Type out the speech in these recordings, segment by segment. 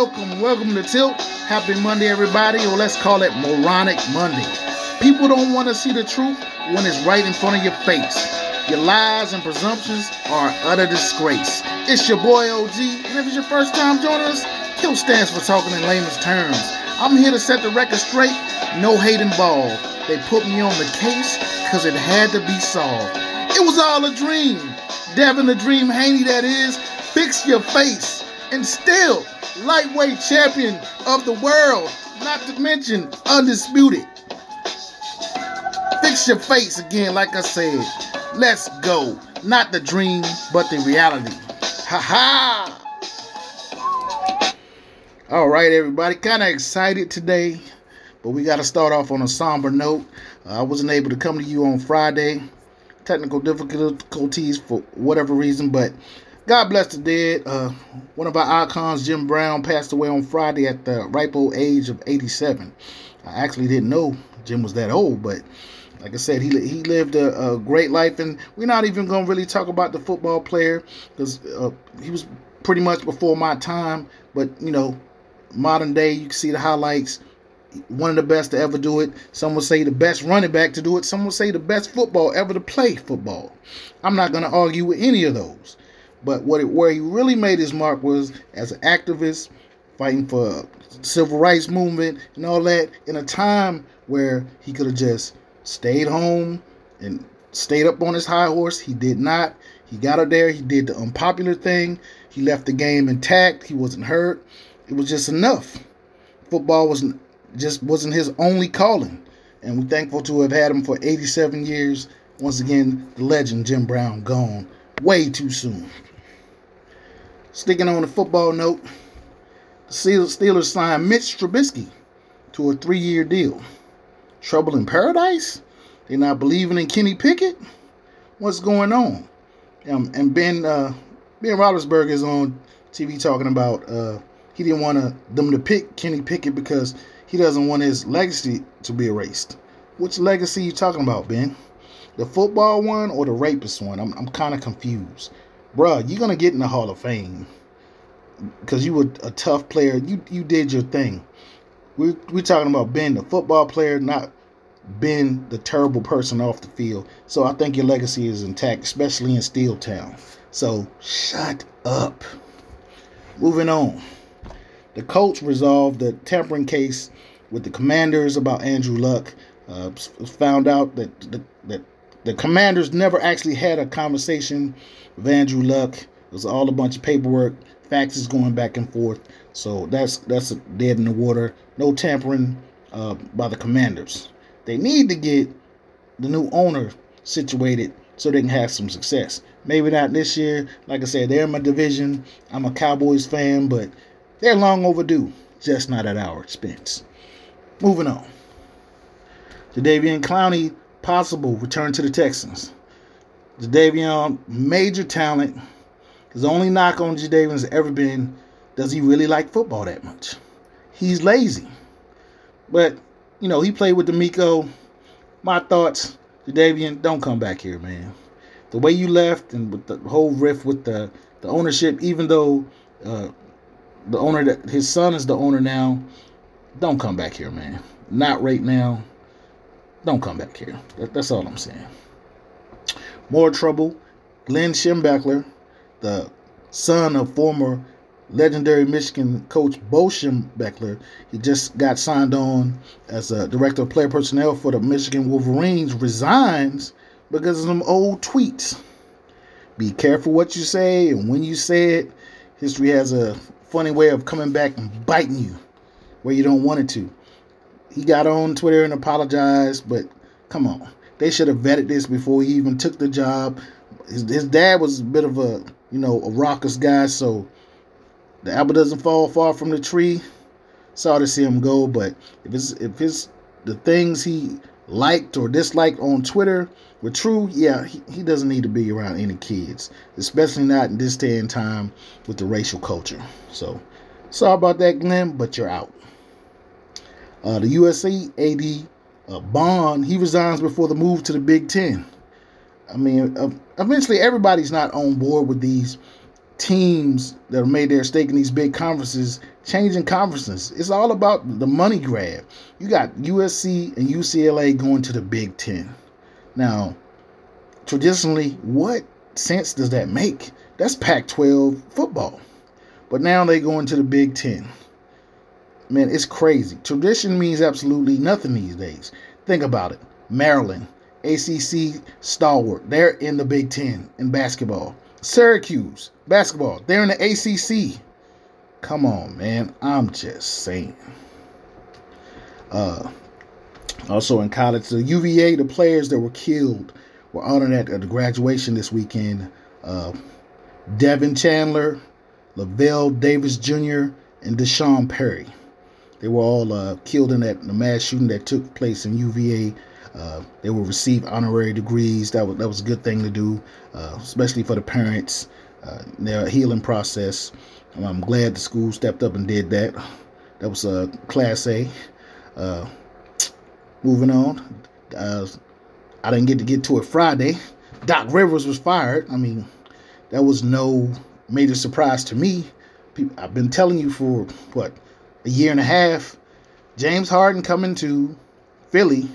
Welcome, welcome, to Tilt. Happy Monday, everybody, or let's call it Moronic Monday. People don't want to see the truth when it's right in front of your face. Your lies and presumptions are utter disgrace. It's your boy OG, and if it's your first time joining us, Tilt stands for talking in layman's terms. I'm here to set the record straight, no hate involved. They put me on the case because it had to be solved. It was all a dream. Devin the Dream Haney, that is. Fix your face. And still, lightweight champion of the world, not to mention undisputed. Fix your face again, like I said. Let's go. Not the dream, but the reality. Ha ha! All right, everybody. Kind of excited today, but we got to start off on a somber note. Uh, I wasn't able to come to you on Friday. Technical difficulties for whatever reason, but God bless the dead. Uh, one of our icons, Jim Brown, passed away on Friday at the ripe old age of 87. I actually didn't know Jim was that old, but like I said, he he lived a, a great life, and we're not even going to really talk about the football player because uh, he was pretty much before my time. But you know, modern day, you can see the highlights. One of the best to ever do it. Some would say the best running back to do it. Some would say the best football ever to play football. I'm not going to argue with any of those. But what it, where he really made his mark was as an activist, fighting for civil rights movement and all that in a time where he could have just stayed home and stayed up on his high horse. He did not. He got up there. He did the unpopular thing. He left the game intact. He wasn't hurt. It was just enough. Football was just wasn't his only calling, and we're thankful to have had him for 87 years. Once again, the legend Jim Brown gone way too soon. Sticking on the football note, the Steelers signed Mitch Trubisky to a three-year deal. Trouble in paradise? They're not believing in Kenny Pickett? What's going on? Um, and Ben uh, Ben Roethlisberger is on TV talking about uh, he didn't want them to pick Kenny Pickett because he doesn't want his legacy to be erased. Which legacy you talking about, Ben? The football one or the rapist one? I'm, I'm kind of confused bruh, you're gonna get in the Hall of Fame because you were a tough player. You you did your thing. We we're talking about being the football player, not being the terrible person off the field. So I think your legacy is intact, especially in Steel Town. So shut up. Moving on. The Colts resolved the tampering case with the Commanders about Andrew Luck. Uh, found out that the, that the Commanders never actually had a conversation with Andrew Luck. It was all a bunch of paperwork, faxes going back and forth. So that's that's dead in the water. No tampering uh, by the Commanders. They need to get the new owner situated so they can have some success. Maybe not this year. Like I said, they're in my division. I'm a Cowboys fan, but they're long overdue. Just not at our expense. Moving on. Jadeveon Clowney possible return to the Texans. Jadeveon, major talent. His only knock on Jadeveon has ever been, does he really like football that much? He's lazy. But, you know, he played with DeMeco. My thoughts, Jadeveon, don't come back here, man. The way you left and with the whole riff with the, the ownership, even though uh, the owner, that his son is the owner now, don't come back here, man. Not right now. Don't come back here. That, that's all I'm saying. More trouble. Glenn Schembechler, the son of former legendary Michigan coach Bo Schembechler, he just got signed on as a director of player personnel for the Michigan Wolverines, resigns because of some old tweets. Be careful what you say and when you say it. History has a funny way of coming back and biting you where you don't want it to he got on Twitter and apologized, but come on. They should have vetted this before he even took the job. His, his dad was a bit of a, you know, a raucous guy, so the apple doesn't fall far from the tree. Sorry to see him go, but if it's if his the things he liked or disliked on Twitter were true, yeah, he, he doesn't need to be around any kids, especially not in this day and time with the racial culture. So, sorry about that, Glenn, but you're out. Uh, the USC AD uh, Bohn he resigns before the move to the Big Ten. I mean, uh, eventually everybody's not on board with these teams that have made their stake in these big conferences changing conferences. It's all about the money grab. You got USC and UCLA going to the Big Ten. Now, traditionally, what sense does that make? That's Pac 12 football. But now they go into the Big Ten. Man, it's crazy. Tradition means absolutely nothing these days. Think about it. Maryland, ACC stalwart, they're in the Big Ten in basketball. Syracuse, basketball, they're in the ACC. Come on, man. I'm just saying. Uh, also in college, the UVA, the players that were killed were honored at the graduation this weekend. Uh, Devin Chandler, Lavelle Davis Jr., and D'Sean Perry. They were all uh, killed in that the mass shooting that took place in UVA. Uh, they will receive honorary degrees. That was that was a good thing to do, uh, especially for the parents. Uh, their healing process. I'm glad the school stepped up and did that. That was a uh, class A. Uh, moving on, I didn't get to get to it Friday. Doc Rivers was fired. I mean, that was no major surprise to me. I've been telling you for what a year and a half. James Harden coming to Philly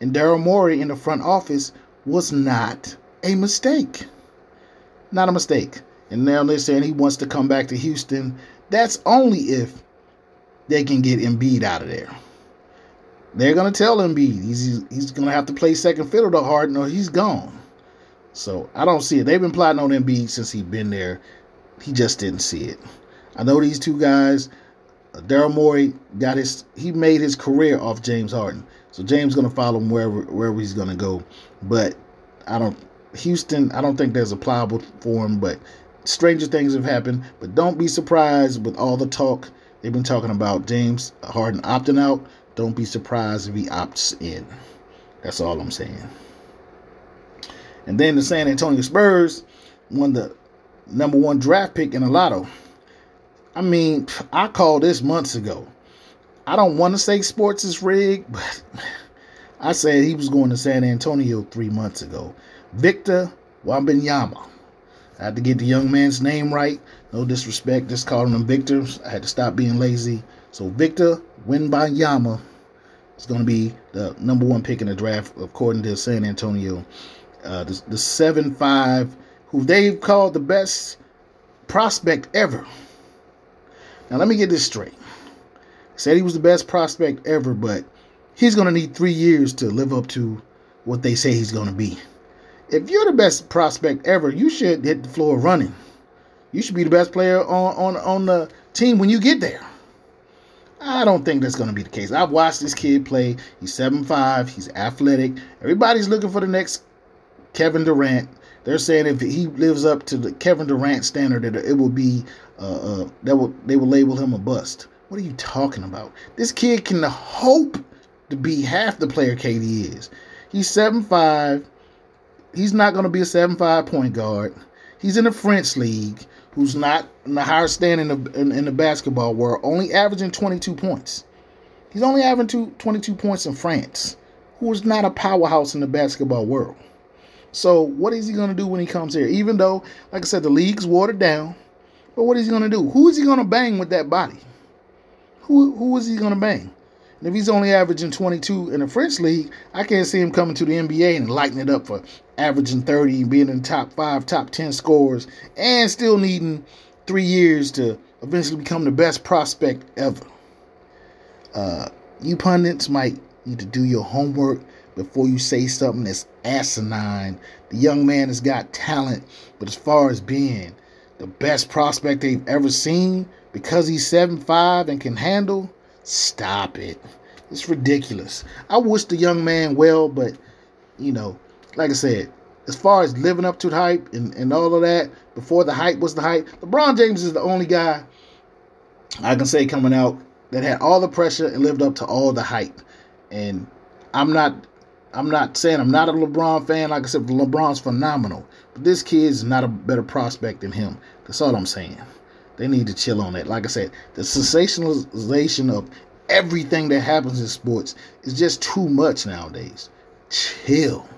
and Daryl Morey in the front office was not a mistake. Not a mistake. And now they're saying he wants to come back to Houston. That's only if they can get Embiid out of there. They're gonna tell Embiid he's he's gonna have to play second fiddle to Harden or he's gone. So I don't see it. They've been plotting on Embiid since he's been there. He just didn't see it. I know these two guys. Daryl Morey got his he made his career off James Harden. So James gonna follow him wherever wherever he's gonna go. But I don't Houston, I don't think there's a pliable for him, but stranger things have happened. But don't be surprised with all the talk they've been talking about James Harden opting out. Don't be surprised if he opts in. That's all I'm saying. And then the San Antonio Spurs won the number one draft pick in a lotto. I mean, I called this months ago. I don't want to say sports is rigged, but I said he was going to San Antonio three months ago. Victor Wembanyama. I had to get the young man's name right. No disrespect, just calling him Victor. I had to stop being lazy. So Victor Wembanyama is going to be the number one pick in the draft, according to San Antonio. Uh, the, the 7-5, who they've called the best prospect ever. Now, let me get this straight. Said he was the best prospect ever, but he's going to need three years to live up to what they say he's going to be. If you're the best prospect ever, you should hit the floor running. You should be the best player on, on, on the team when you get there. I don't think that's going to be the case. I've watched this kid play. He's 7'5, he's athletic. Everybody's looking for the next Kevin Durant. They're saying if he lives up to the Kevin Durant standard, it, it will be uh, uh, that will they will label him a bust. What are you talking about? This kid can hope to be half the player KD is. He's seven five. He's not going to be a seven five point guard. He's in the French league, who's not in the higher standing in, in the basketball world, only averaging 22 points. He's only averaging 22 points in France, who is not a powerhouse in the basketball world. So what is he going to do when he comes here? Even though, like I said, the league's watered down, but what is he going to do? Who is he going to bang with that body? Who who is he going to bang? And if he's only averaging 22 in the French league, I can't see him coming to the NBA and lighting it up for averaging 30 and being in the top five, top 10 scores, and still needing three years to eventually become the best prospect ever. Uh, you pundits might need to do your homework before you say something that's asinine. The young man has got talent, but as far as being the best prospect they've ever seen because he's seven five and can handle, stop it. It's ridiculous. I wish the young man well, but you know, like I said, as far as living up to the hype and, and all of that, before the hype was the hype, LeBron James is the only guy I can say coming out that had all the pressure and lived up to all the hype. And I'm not I'm not saying I'm not a LeBron fan. Like I said, LeBron's phenomenal. But this kid's not a better prospect than him. That's all I'm saying. They need to chill on that. Like I said, the sensationalization of everything that happens in sports is just too much nowadays. Chill.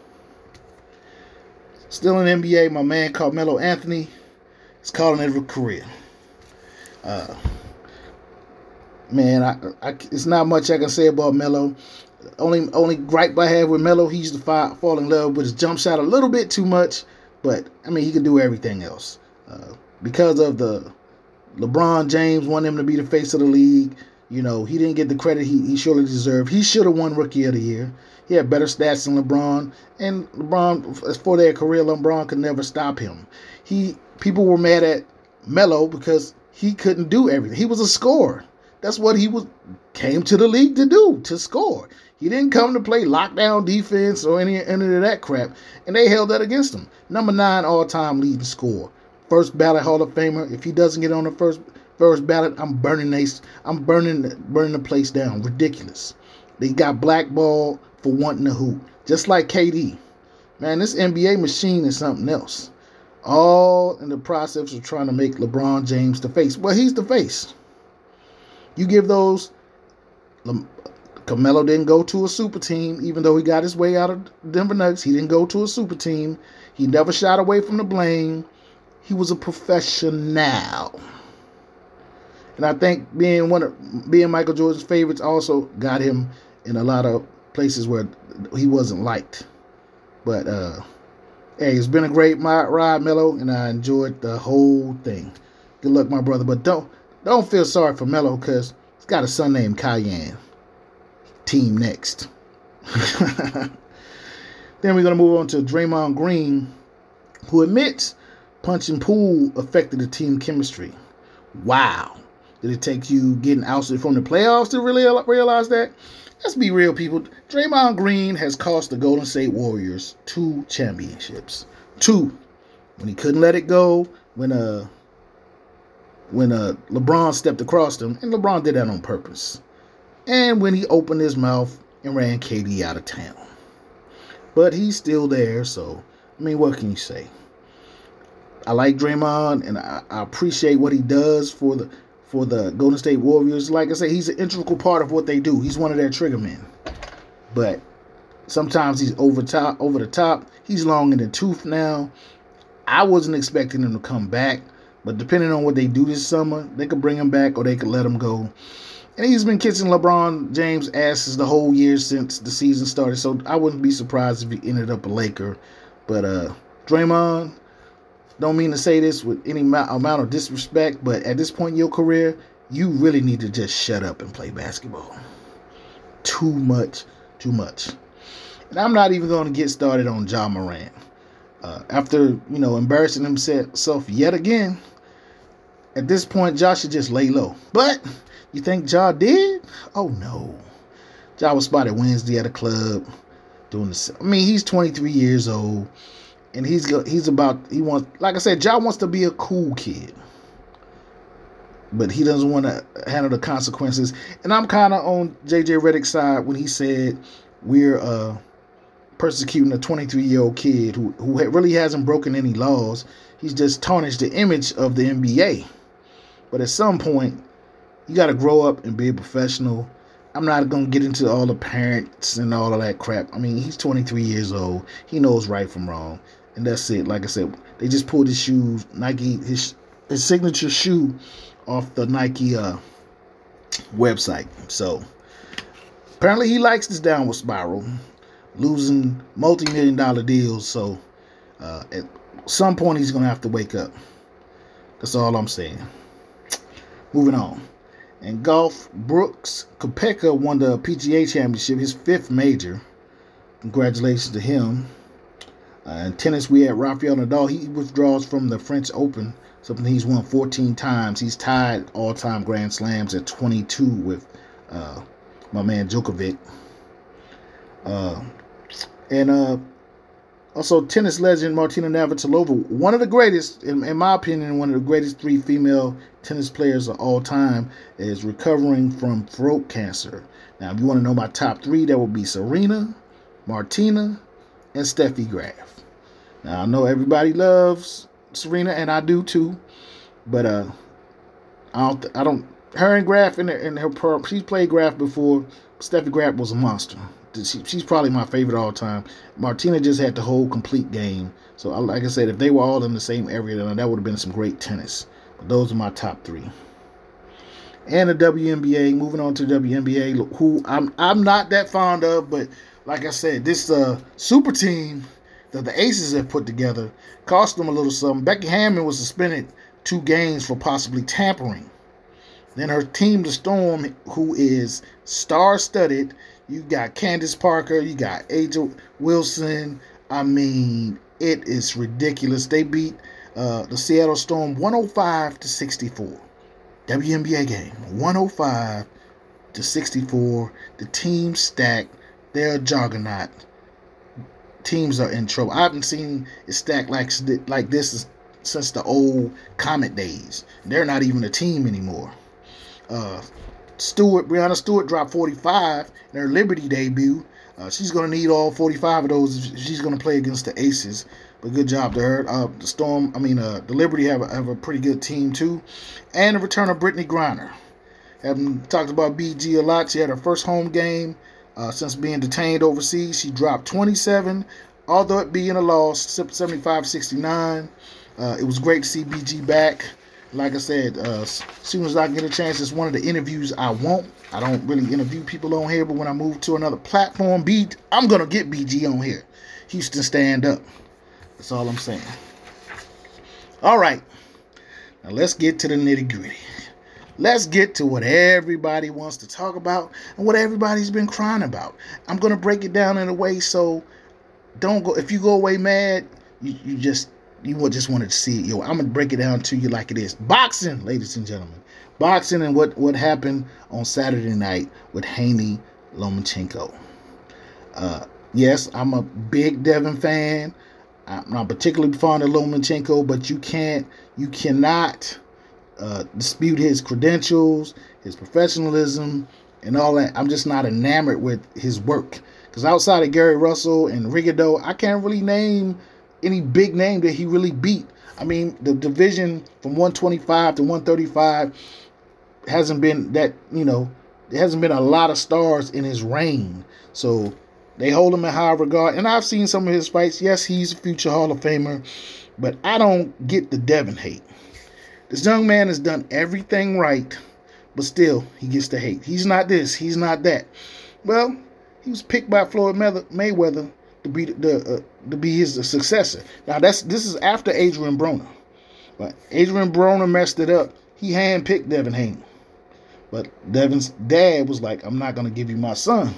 Still in NBA, my man Carmelo Anthony He's calling it a career. Uh, man, I, I, it's not much I can say about Melo. Only only gripe I have with Melo, he used to fall, in love with his jump shot a little bit too much, but I mean he can do everything else. Uh, because of the LeBron James wanted him to be the face of the league. You know, he didn't get the credit he, he surely deserved. He should have won Rookie of the Year. He had better stats than LeBron, and LeBron, for their career, LeBron could never stop him. He people were mad at Melo because he couldn't do everything. He was a scorer. That's what he was came to the league to do, to score. He didn't come to play lockdown defense or any, any of that crap, and they held that against him. Number nine all-time leading scorer, first ballot Hall of Famer. If he doesn't get on the first first ballot, I'm burning they, I'm burning burning the place down. Ridiculous. They got blackballed for wanting to hoop, just like KD. Man, this NBA machine is something else. All in the process of trying to make LeBron James the face. Well, he's the face. You give those. Carmelo didn't go to a super team, even though he got his way out of Denver Nuggets. He didn't go to a super team. He never shied away from the blame. He was a professional. And I think being one of being Michael Jordan's favorites also got him in a lot of places where he wasn't liked. But uh hey, it's been a great ride, Melo, and I enjoyed the whole thing. Good luck, my brother. But don't don't feel sorry for Melo because he's got a son named Kiyan. Team next. then we're gonna move on to Draymond Green, who admits punching Poole affected the team chemistry. Wow. Did it take you getting ousted from the playoffs to really realize that? Let's be real, people. Draymond Green has cost the Golden State Warriors two championships. Two. When he couldn't let it go, when uh when uh LeBron stepped across him, and LeBron did that on purpose. And when he opened his mouth and ran KD out of town. But he's still there, so I mean what can you say? I like Draymond and I, I appreciate what he does for the for the Golden State Warriors. Like I say, he's an integral part of what they do. He's one of their trigger men. But sometimes he's over top, over the top. He's long in the tooth now. I wasn't expecting him to come back, but depending on what they do this summer, they could bring him back or they could let him go. And he's been kissing LeBron James' asses the whole year since the season started, so I wouldn't be surprised if he ended up a Laker. But uh Draymond, don't mean to say this with any amount of disrespect, but at this point in your career, you really need to just shut up and play basketball. Too much, too much. And I'm not even going to get started on Ja Morant. Uh, after, you know, embarrassing himself yet again, at this point, Josh should just lay low. But you think Ja did? Oh, no. Ja was spotted Wednesday at a club doing this. I mean, he's 23 years old and he's he's about he wants like I said, Ja wants to be a cool kid, but he doesn't want to handle the consequences. And I'm kind of on JJ Redick's side when he said we're uh, persecuting a 23 year old kid who who really hasn't broken any laws. He's just tarnished the image of the NBA. But at some point, you got to grow up and be a professional. I'm not gonna get into all the parents and all of that crap. I mean, he's 23 years old. He knows right from wrong and that's it. Like I said, they just pulled his shoes, Nike, his his signature shoe off the Nike uh, website. So apparently he likes this downward spiral, losing multi-million dollar deals. So uh, at some point he's gonna have to wake up. That's all I'm saying. Moving on. In golf, Brooks Koepka won the PGA Championship, his fifth major. Congratulations to him. Uh, in tennis, we had Rafael Nadal. He withdraws from the French Open, something he's won 14 times. He's tied all-time Grand Slams at 22 with uh, my man Djokovic. Uh, and uh, also tennis legend Martina Navratilova, one of the greatest, in, in, my opinion, one of the greatest three female tennis players of all time, is recovering from throat cancer. Now, if you want to know my top three, that would be Serena, Martina, and Steffi Graf. Now I know everybody loves Serena, and I do too, but uh, I don't, I don't. Her and Graf in her, in her she's played Graf before. Steffi Graf was a monster. She, she's probably my favorite all time. Martina just had the whole complete game. So, like I said, if they were all in the same area, then that would have been some great tennis. But those are my top three. And the WNBA. Moving on to WNBA, who I'm I'm not that fond of, but like I said, this uh, super team that the Aces have put together cost them a little something. Becky Hammon was suspended two games for possibly tampering. Then her team, the Storm, who is star-studded. You got Candace Parker, you got A'ja Wilson. I mean, it is ridiculous. They beat uh, the Seattle Storm 105 to 64. WNBA game 105 to 64. The team stacked. They're a juggernaut. Teams are in trouble. I haven't seen it stacked like like this since the old Comet days. They're not even a team anymore. Uh, Stewart, Breanna Stewart dropped 45 in her Liberty debut. Uh, she's going to need all 45 of those if she's going to play against the Aces. But good job to her. Uh, the Storm, I mean, uh, the Liberty have a, have a pretty good team too. And the return of Brittney Griner. Haven't talked about BG a lot. She had her first home game uh, since being detained overseas. She dropped 27, although it being a loss, 75 69. Uh, it was great to see BG back. Like I said, uh, as soon as I get a chance, it's one of the interviews I want. I don't really interview people on here, but when I move to another platform, B, I'm gonna get BG on here. Houston, stand up. That's all I'm saying. All right, now let's get to the nitty gritty. Let's get to what everybody wants to talk about and what everybody's been crying about. I'm gonna break it down in a way so don't go. If you go away mad, you, you just you just wanted to see it. Yo, I'm gonna break it down to you like it is. Boxing, ladies and gentlemen. Boxing and what what happened on Saturday night with Haney Lomachenko. Uh, yes, I'm a big Devin fan. I'm not particularly fond of Lomachenko, but you can't, you cannot uh, dispute his credentials, his professionalism, and all that. I'm just not enamored with his work. Because outside of Gary Russell and Rigondeaux, I can't really name any big name that he really beat. I mean, the division from 125 to 135 hasn't been that, you know, there hasn't been a lot of stars in his reign. So they hold him in high regard. And I've seen some of his fights. Yes, he's a future Hall of Famer, but I don't get the Devin hate. This young man has done everything right, but still, he gets the hate. He's not this, he's not that. Well, he was picked by Floyd Mayweather to be the uh, to be his successor. Now that's this is after Adrien Broner, but Adrien Broner messed it up. He handpicked Devin Haney, but Devin's dad was like, "I'm not to give you my son."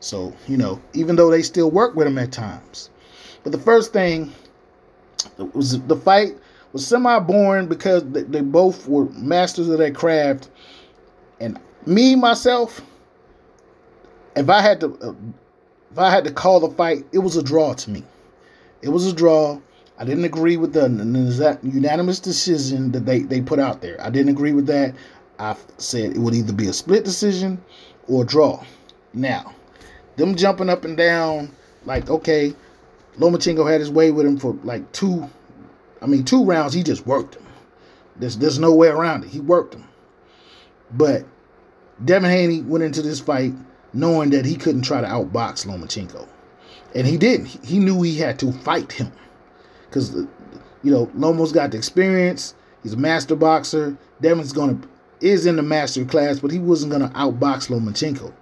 So you know, even though they still work with him at times, but the first thing was the fight was semi boring because they both were masters of their craft, and me myself, if I had to. Uh, if I had to call the fight, it was a draw to me. It was a draw. I didn't agree with the unanimous decision that they, they put out there. I didn't agree with that. I said it would either be a split decision or draw. Now, them jumping up and down, like, okay, Lomachenko had his way with him for like two, I mean, two rounds, he just worked him. There's, there's no way around it. He worked him. But Devin Haney went into this fight knowing that he couldn't try to outbox Lomachenko. And he didn't. He knew he had to fight him. Because, you know, Lomo's got the experience. He's a master boxer. Devin's going to, is in the master class, but he wasn't going to outbox Lomachenko.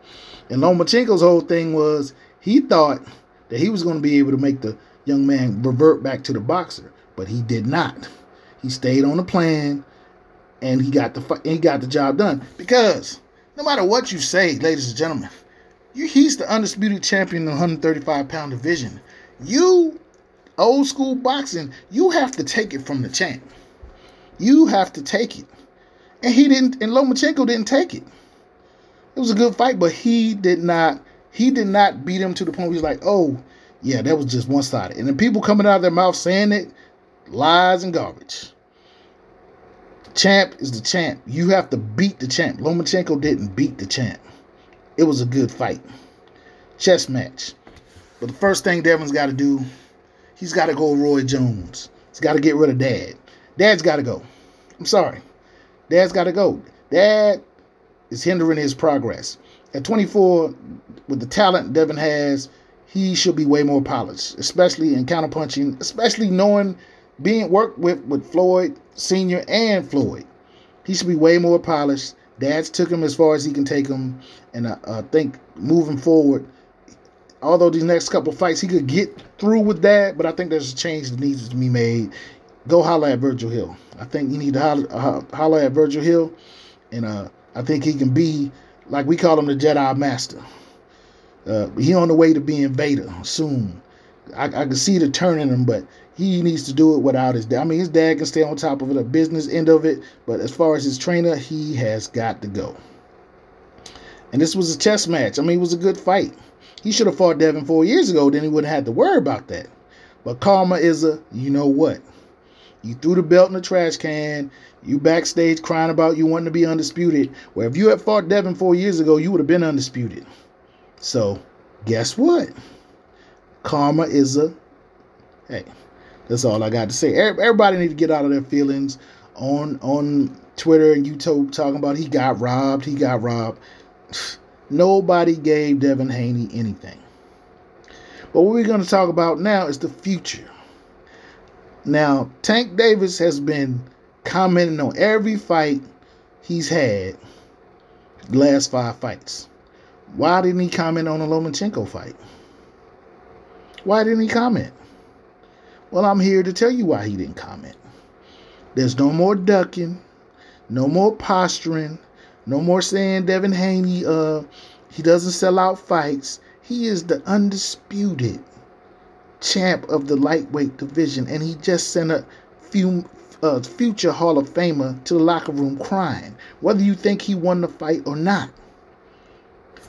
And Lomachenko's whole thing was he thought that he was going to be able to make the young man revert back to the boxer, but he did not. He stayed on the plan, and he got the he got the job done. Because no matter what you say, ladies and gentlemen, you, he's the undisputed champion in the 135 pound division. You, old school boxing, you have to take it from the champ. You have to take it. And he didn't, and Lomachenko didn't take it. It was a good fight, but he did not, he did not beat him to the point where he's like, oh, yeah, that was just one sided. And the people coming out of their mouth saying it, lies and garbage. Champ is the champ. You have to beat the champ. Lomachenko didn't beat the champ. It was a good fight. Chess match. But the first thing Devin's got to do, he's got to go Roy Jones. He's got to get rid of Dad. Dad's got to go. I'm sorry. Dad's got to go. Dad is hindering his progress. at 24, with the talent Devin has, he should be way more polished, especially in counterpunching, especially knowing being worked with with Floyd Senior and Floyd. He should be way more polished. Dad's took him as far as he can take him, and I, I think moving forward, although these next couple fights he could get through with that, but I think there's a change that needs to be made. Go holler at Virgil Hill. I think you need to holler, uh, holler at Virgil Hill, and uh, I think he can be like we call him the Jedi Master. Uh, he on the way to being Vader soon. I, I can see the turn in him, but he needs to do it without his dad. I mean, his dad can stay on top of the business end of it, but as far as his trainer, he has got to go. And this was a chess match. I mean, it was a good fight. He should have fought Devin four years ago, then he wouldn't have had to worry about that. But karma is a, you know what? You threw the belt in the trash can. You backstage crying about you wanting to be undisputed. Where if you had fought Devin four years ago, you would have been undisputed. So, guess what? Karma is a, hey, that's all I got to say. Everybody need to get out of their feelings on on Twitter and YouTube talking about he got robbed, he got robbed. Nobody gave Devin Haney anything. But what we're going to talk about now is the future. Now, Tank Davis has been commenting on every fight he's had, the last five fights. Why didn't he comment on the Lomachenko fight? Why didn't he comment? Well, I'm here to tell you why he didn't comment. There's no more ducking, no more posturing, no more saying Devin Haney, uh, he doesn't sell out fights. He is the undisputed champ of the lightweight division, and he just sent a few uh, future Hall of Famer to the locker room crying, whether you think he won the fight or not.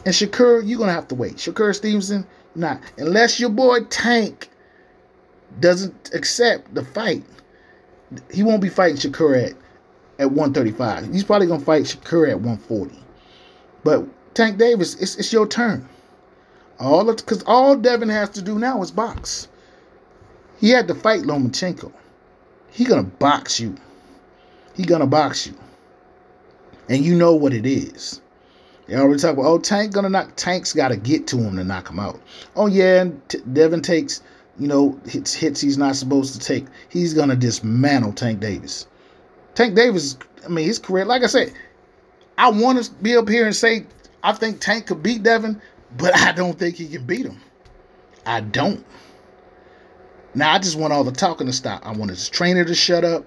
And Shakur, you're gonna have to wait. Shakur Stevenson, not unless your boy Tank doesn't accept the fight. He won't be fighting Shakur at at 135. He's probably gonna fight Shakur at 140. But Tank Davis, it's, it's your turn. All because all Devin has to do now is box. He had to fight Lomachenko. He gonna box you. He gonna box you. And you know what it is. They already talk about, oh, Tank gonna knock. Tank's got to get to him to knock him out. Oh yeah, and T- Devin takes, you know, hits hits he's not supposed to take. He's gonna dismantle Tank Davis. Tank Davis, I mean, his career, like I said, I want to be up here and say I think Tank could beat Devin, but I don't think he can beat him. I don't. Now I just want all the talking to stop. I want his trainer to shut up.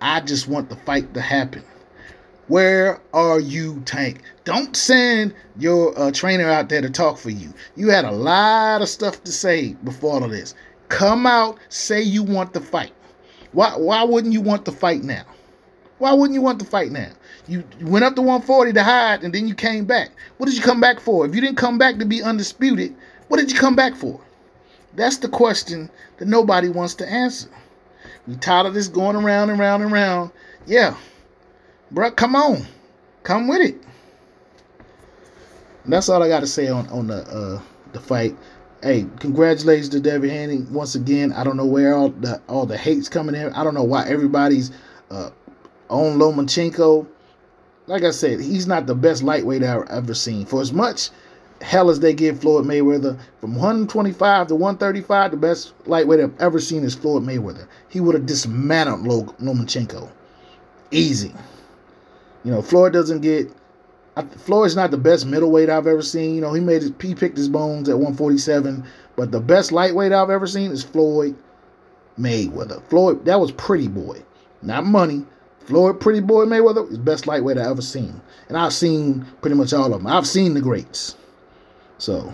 I just want the fight to happen. Where are you, Tank? Don't send your uh, trainer out there to talk for you. You had a lot of stuff to say before all of this. Come out, say you want the fight. Why, why wouldn't you want the fight now? Why wouldn't you want the fight now? You went up to 140 to hide and then you came back. What did you come back for? If you didn't come back to be undisputed, what did you come back for? That's the question that nobody wants to answer. We tired of this going around and round and round. Yeah, Bro, come on. Come with it. And that's all I got to say on, on the uh, the fight. Hey, congratulations to Devin Haney once again. I don't know where all the all the hate's coming in. I don't know why everybody's uh, on Lomachenko. Like I said, he's not the best lightweight I've ever seen. For as much hell as they give Floyd Mayweather, from 125 to 135, the best lightweight I've ever seen is Floyd Mayweather. He would have dismantled Lomachenko. Easy. You know, Floyd doesn't get. Floyd's not the best middleweight I've ever seen. You know, he made his, he picked his bones at 147, but the best lightweight I've ever seen is Floyd Mayweather. Floyd, that was Pretty Boy, not money. Floyd Pretty Boy Mayweather is best lightweight I've ever seen, and I've seen pretty much all of them. I've seen the greats. So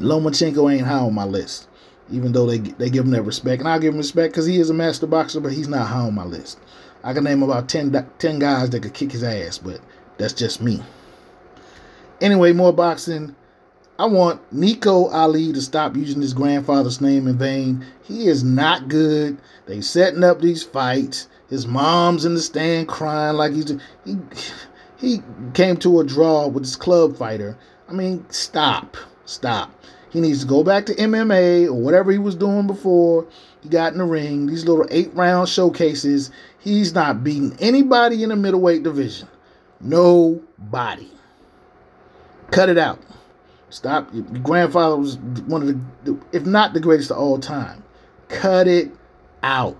Lomachenko ain't high on my list, even though they they give him that respect, and I give him respect because he is a master boxer, but he's not high on my list. I can name about 10, 10 guys that could kick his ass, but that's just me. Anyway, more boxing. I want Nico Ali to stop using his grandfather's name in vain. He is not good. They setting up these fights. His mom's in the stand crying like he's he he came to a draw with his club fighter. I mean, stop, stop. He needs to go back to MMA or whatever he was doing before he got in the ring. These little eight round showcases. He's not beating anybody in the middleweight division. Nobody. Cut it out. Stop. Your grandfather was one of the, if not the greatest of all time. Cut it out.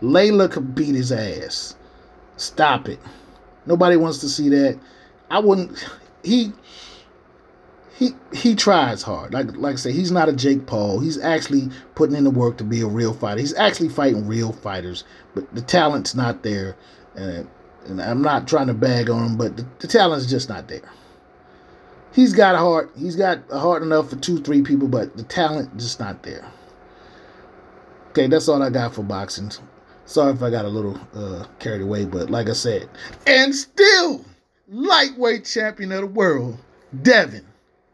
Laila could beat his ass. Stop it. Nobody wants to see that. I wouldn't. He he he tries hard. Like like I say, he's not a Jake Paul. He's actually putting in the work to be a real fighter. He's actually fighting real fighters, but the talent's not there. And, and I'm not trying to bag on him, but the, the talent's just not there. He's got a heart. He's got a heart enough for two, three people, but the talent just not there. Okay, that's all I got for boxing. Sorry if I got a little uh, carried away, but like I said, and still lightweight champion of the world, Devin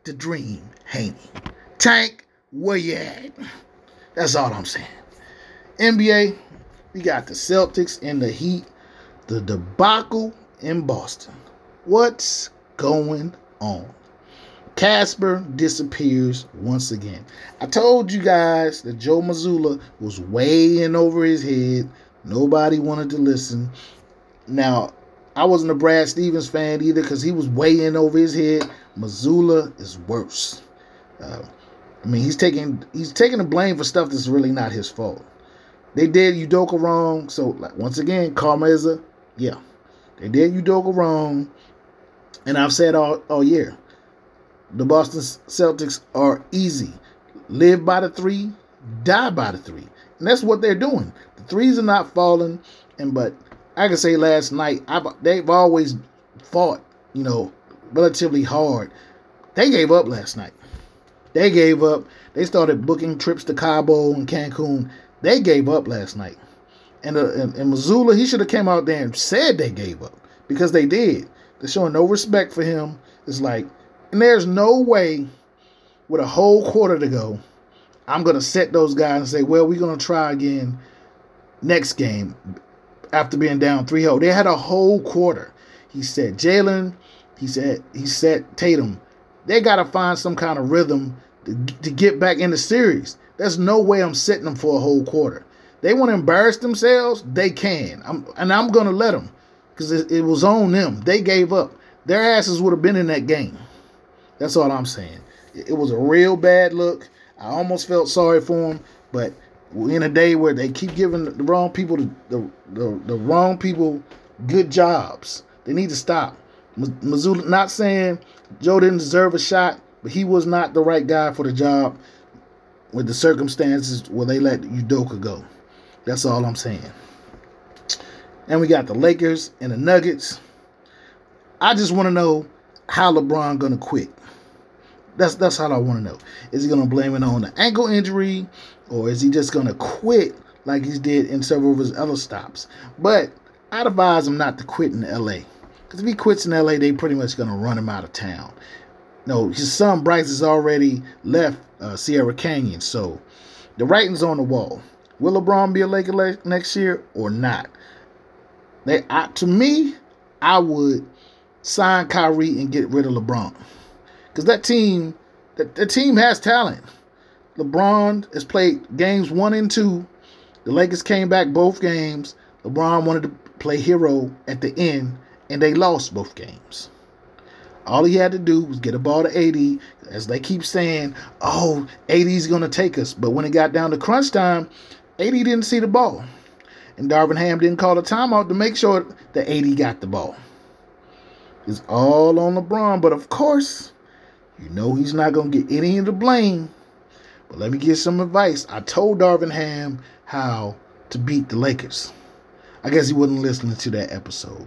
the Dream Haney. Tank, where you at? That's all I'm saying. NBA, we got the Celtics and the Heat, the debacle in Boston. What's going on? Casper disappears once again. I told you guys that Joe Mazzulla was way in over his head. Nobody wanted to listen. Now, I wasn't a Brad Stevens fan either because he was way in over his head. Mazzulla is worse. Uh, I mean, he's taking he's taking the blame for stuff that's really not his fault. They did Udoka wrong, so like, once again, karma is a yeah. They did Udoka wrong, and I've said all all year, the Boston Celtics are easy. Live by the three, die by the three, and that's what they're doing. The threes are not falling, and but I can say last night, I, they've always fought, you know, relatively hard. They gave up last night. They gave up. They started booking trips to Cabo and Cancun. They gave up last night. And, uh, and, and Mazzulla, he should have came out there and said they gave up because they did. They're showing no respect for him. It's like, and there's no way with a whole quarter to go, I'm going to set those guys and say, well, we're going to try again next game after being down 3 0. They had a whole quarter. He said Jaylen, he said he said Tatum. They got to find some kind of rhythm to, to get back in the series. There's no way I'm setting them for a whole quarter. They want to embarrass themselves, they can. I'm, and I'm going to let them because it, it was on them. They gave up. Their asses would have been in that game. That's all I'm saying. It, it was a real bad look. I almost felt sorry for them, but in a day where they keep giving the wrong people the, the, the, the wrong people good jobs. They need to stop. Mazzulla, not saying Joe didn't deserve a shot, but he was not the right guy for the job with the circumstances where they let Udoka go. That's all I'm saying. And we got the Lakers and the Nuggets. I just want to know how LeBron gonna quit. That's that's how I want to know. Is he gonna blame it on the ankle injury? Or is he just to quit like he did in several of his other stops? But I'd advise him not to quit in LA. Because if he quits in LA, they pretty much to run him out of town. No, his son Bryce has already left uh, Sierra Canyon, so the writing's on the wall. Will LeBron be a Laker next year or not? They, I, to me, I would sign Kyrie and get rid of LeBron because that team, that, that team has talent. LeBron has played games one and two. The Lakers came back both games. LeBron wanted to play hero at the end, and they lost both games. All he had to do was get a ball to AD. As they keep saying, oh, AD's going to take us. But when it got down to crunch time, AD didn't see the ball. And Darvin Ham didn't call a timeout to make sure that AD got the ball. It's all on LeBron. But of course, you know he's not going to get any of the blame but let me give some advice. I told Darvin Ham how to beat the Lakers. I guess he wasn't listening to that episode.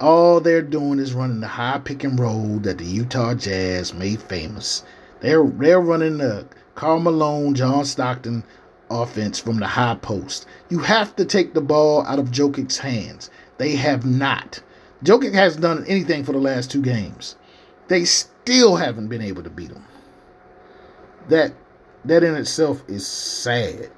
All they're doing is running the high pick and roll that the Utah Jazz made famous. They're they're running the Karl Malone, John Stockton offense from the high post. You have to take the ball out of Jokic's hands. They have not. Jokic hasn't done anything for the last two games. They still haven't been able to beat them. That that in itself is sad.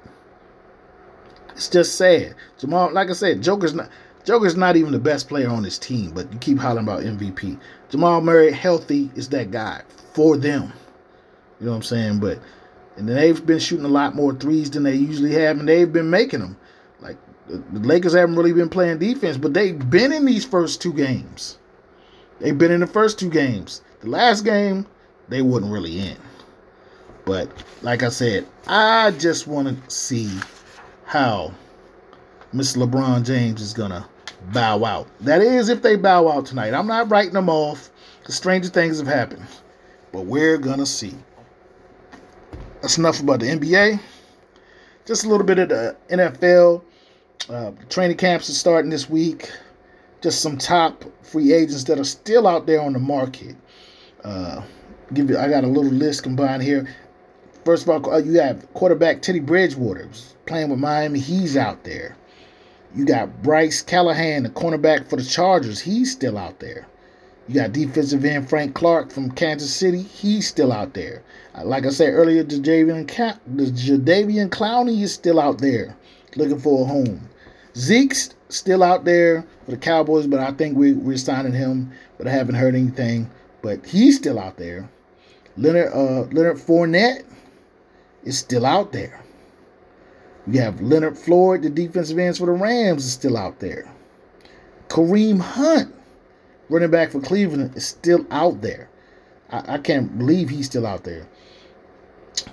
It's just sad. Jamal, like I said, Joker's not Joker's not even the best player on his team, but you keep hollering about MVP. Jamal Murray, healthy, is that guy for them. You know what I'm saying? But and they've been shooting a lot more threes than they usually have, and they've been making them. Like the Lakers haven't really been playing defense, but they've been in these first two games. They've been in the first two games. The last game, they wouldn't really end. But like I said, I just want to see how Mr. LeBron James is gonna bow out. That is, if they bow out tonight. I'm not writing them off. The stranger things have happened, but we're gonna see. That's enough about the NBA. Just a little bit of the NFL. Uh, training camps are starting this week. Just some top free agents that are still out there on the market. Uh, give you, I got a little list combined here. First of all, uh, you have quarterback Teddy Bridgewater playing with Miami. He's out there. You got Bryce Callahan, the cornerback for the Chargers. He's still out there. You got defensive end Frank Clark from Kansas City. He's still out there. Uh, like I said earlier, the Jadeveon, Clowney is still out there looking for a home. Zeke's still out there for the Cowboys, but I think we, we're signing him, but I haven't heard anything. But he's still out there. Leonard uh, Leonard Fournette is still out there. We have Leonard Floyd, the defensive ends for the Rams, is still out there. Kareem Hunt, running back for Cleveland, is still out there. I, I can't believe he's still out there.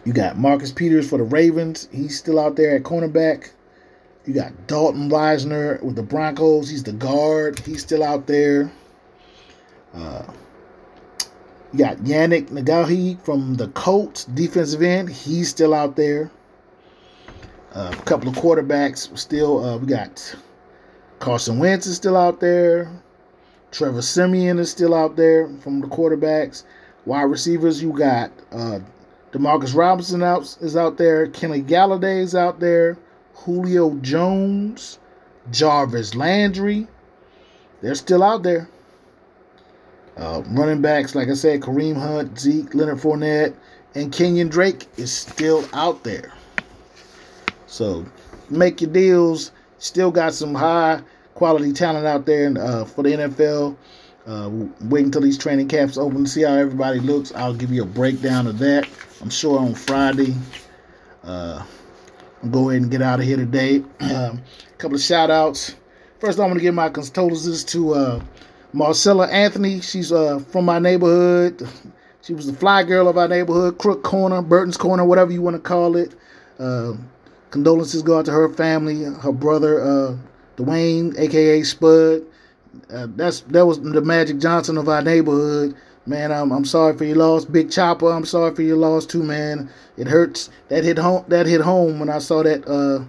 You got Marcus Peters for the Ravens. He's still out there at cornerback. You got Dalton Risner with the Broncos. He's the guard. He's still out there. Uh, you got Yannick Ngakoue from the Colts, defensive end. He's still out there. Uh, a couple of quarterbacks still. Uh, we got Carson Wentz is still out there. Trevor Siemian is still out there from the quarterbacks. Wide receivers, you got uh, Demarcus Robinson out, is out there. Kenny Golladay is out there. Julio Jones, Jarvis Landry, they're still out there. Uh, running backs, like I said, Kareem Hunt, Zeke, Leonard Fournette, and Kenyan Drake is still out there. So make your deals. Still got some high quality talent out there uh, for the NFL. Uh, wait until these training camps open to see how everybody looks. I'll give you a breakdown of that. I'm sure on Friday. Uh, go ahead and get out of here today. Um, a couple of shout outs. First, I'm going to give my condolences to uh, Marcella Anthony. She's uh, from my neighborhood. She was the fly girl of our neighborhood, Crook Corner, Burton's Corner, whatever you want to call it. Uh, condolences go out to her family, her brother, uh, Dwayne, aka Spud. Uh, that's that was the Magic Johnson of our neighborhood. Man, I'm I'm sorry for your loss, Big Chopper. I'm sorry for your loss too, man. It hurts. That hit home. That hit home when I saw that uh,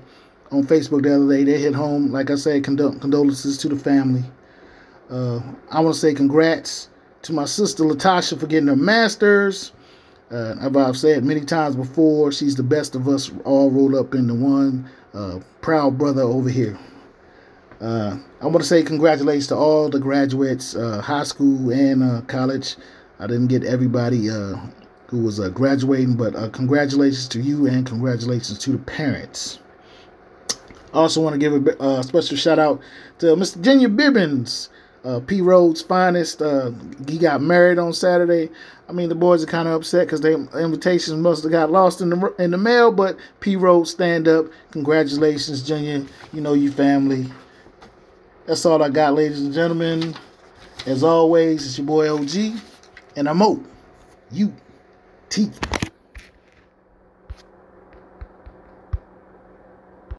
on Facebook the other day. That hit home. Like I said, condol- condolences to the family. Uh, I want to say congrats to my sister Latasha for getting her master's. Uh, I've said many times before, she's the best of us all rolled up into one. Uh, proud brother over here. Uh, I want to say congratulations to all the graduates, uh, high school and uh, college. I didn't get everybody uh, who was uh, graduating, but uh, congratulations to you and congratulations to the parents. I also want to give a special shout out to Mr. Junior Bibbins, P. Rhodes' finest. he got married on Saturday. I mean, the boys are kind of upset because their invitations must have got lost in the in the mail. But P. Rhodes, stand up. Congratulations, Junior. You know your family. That's all I got, ladies and gentlemen. As always, it's your boy OG, and I'm out. You, T.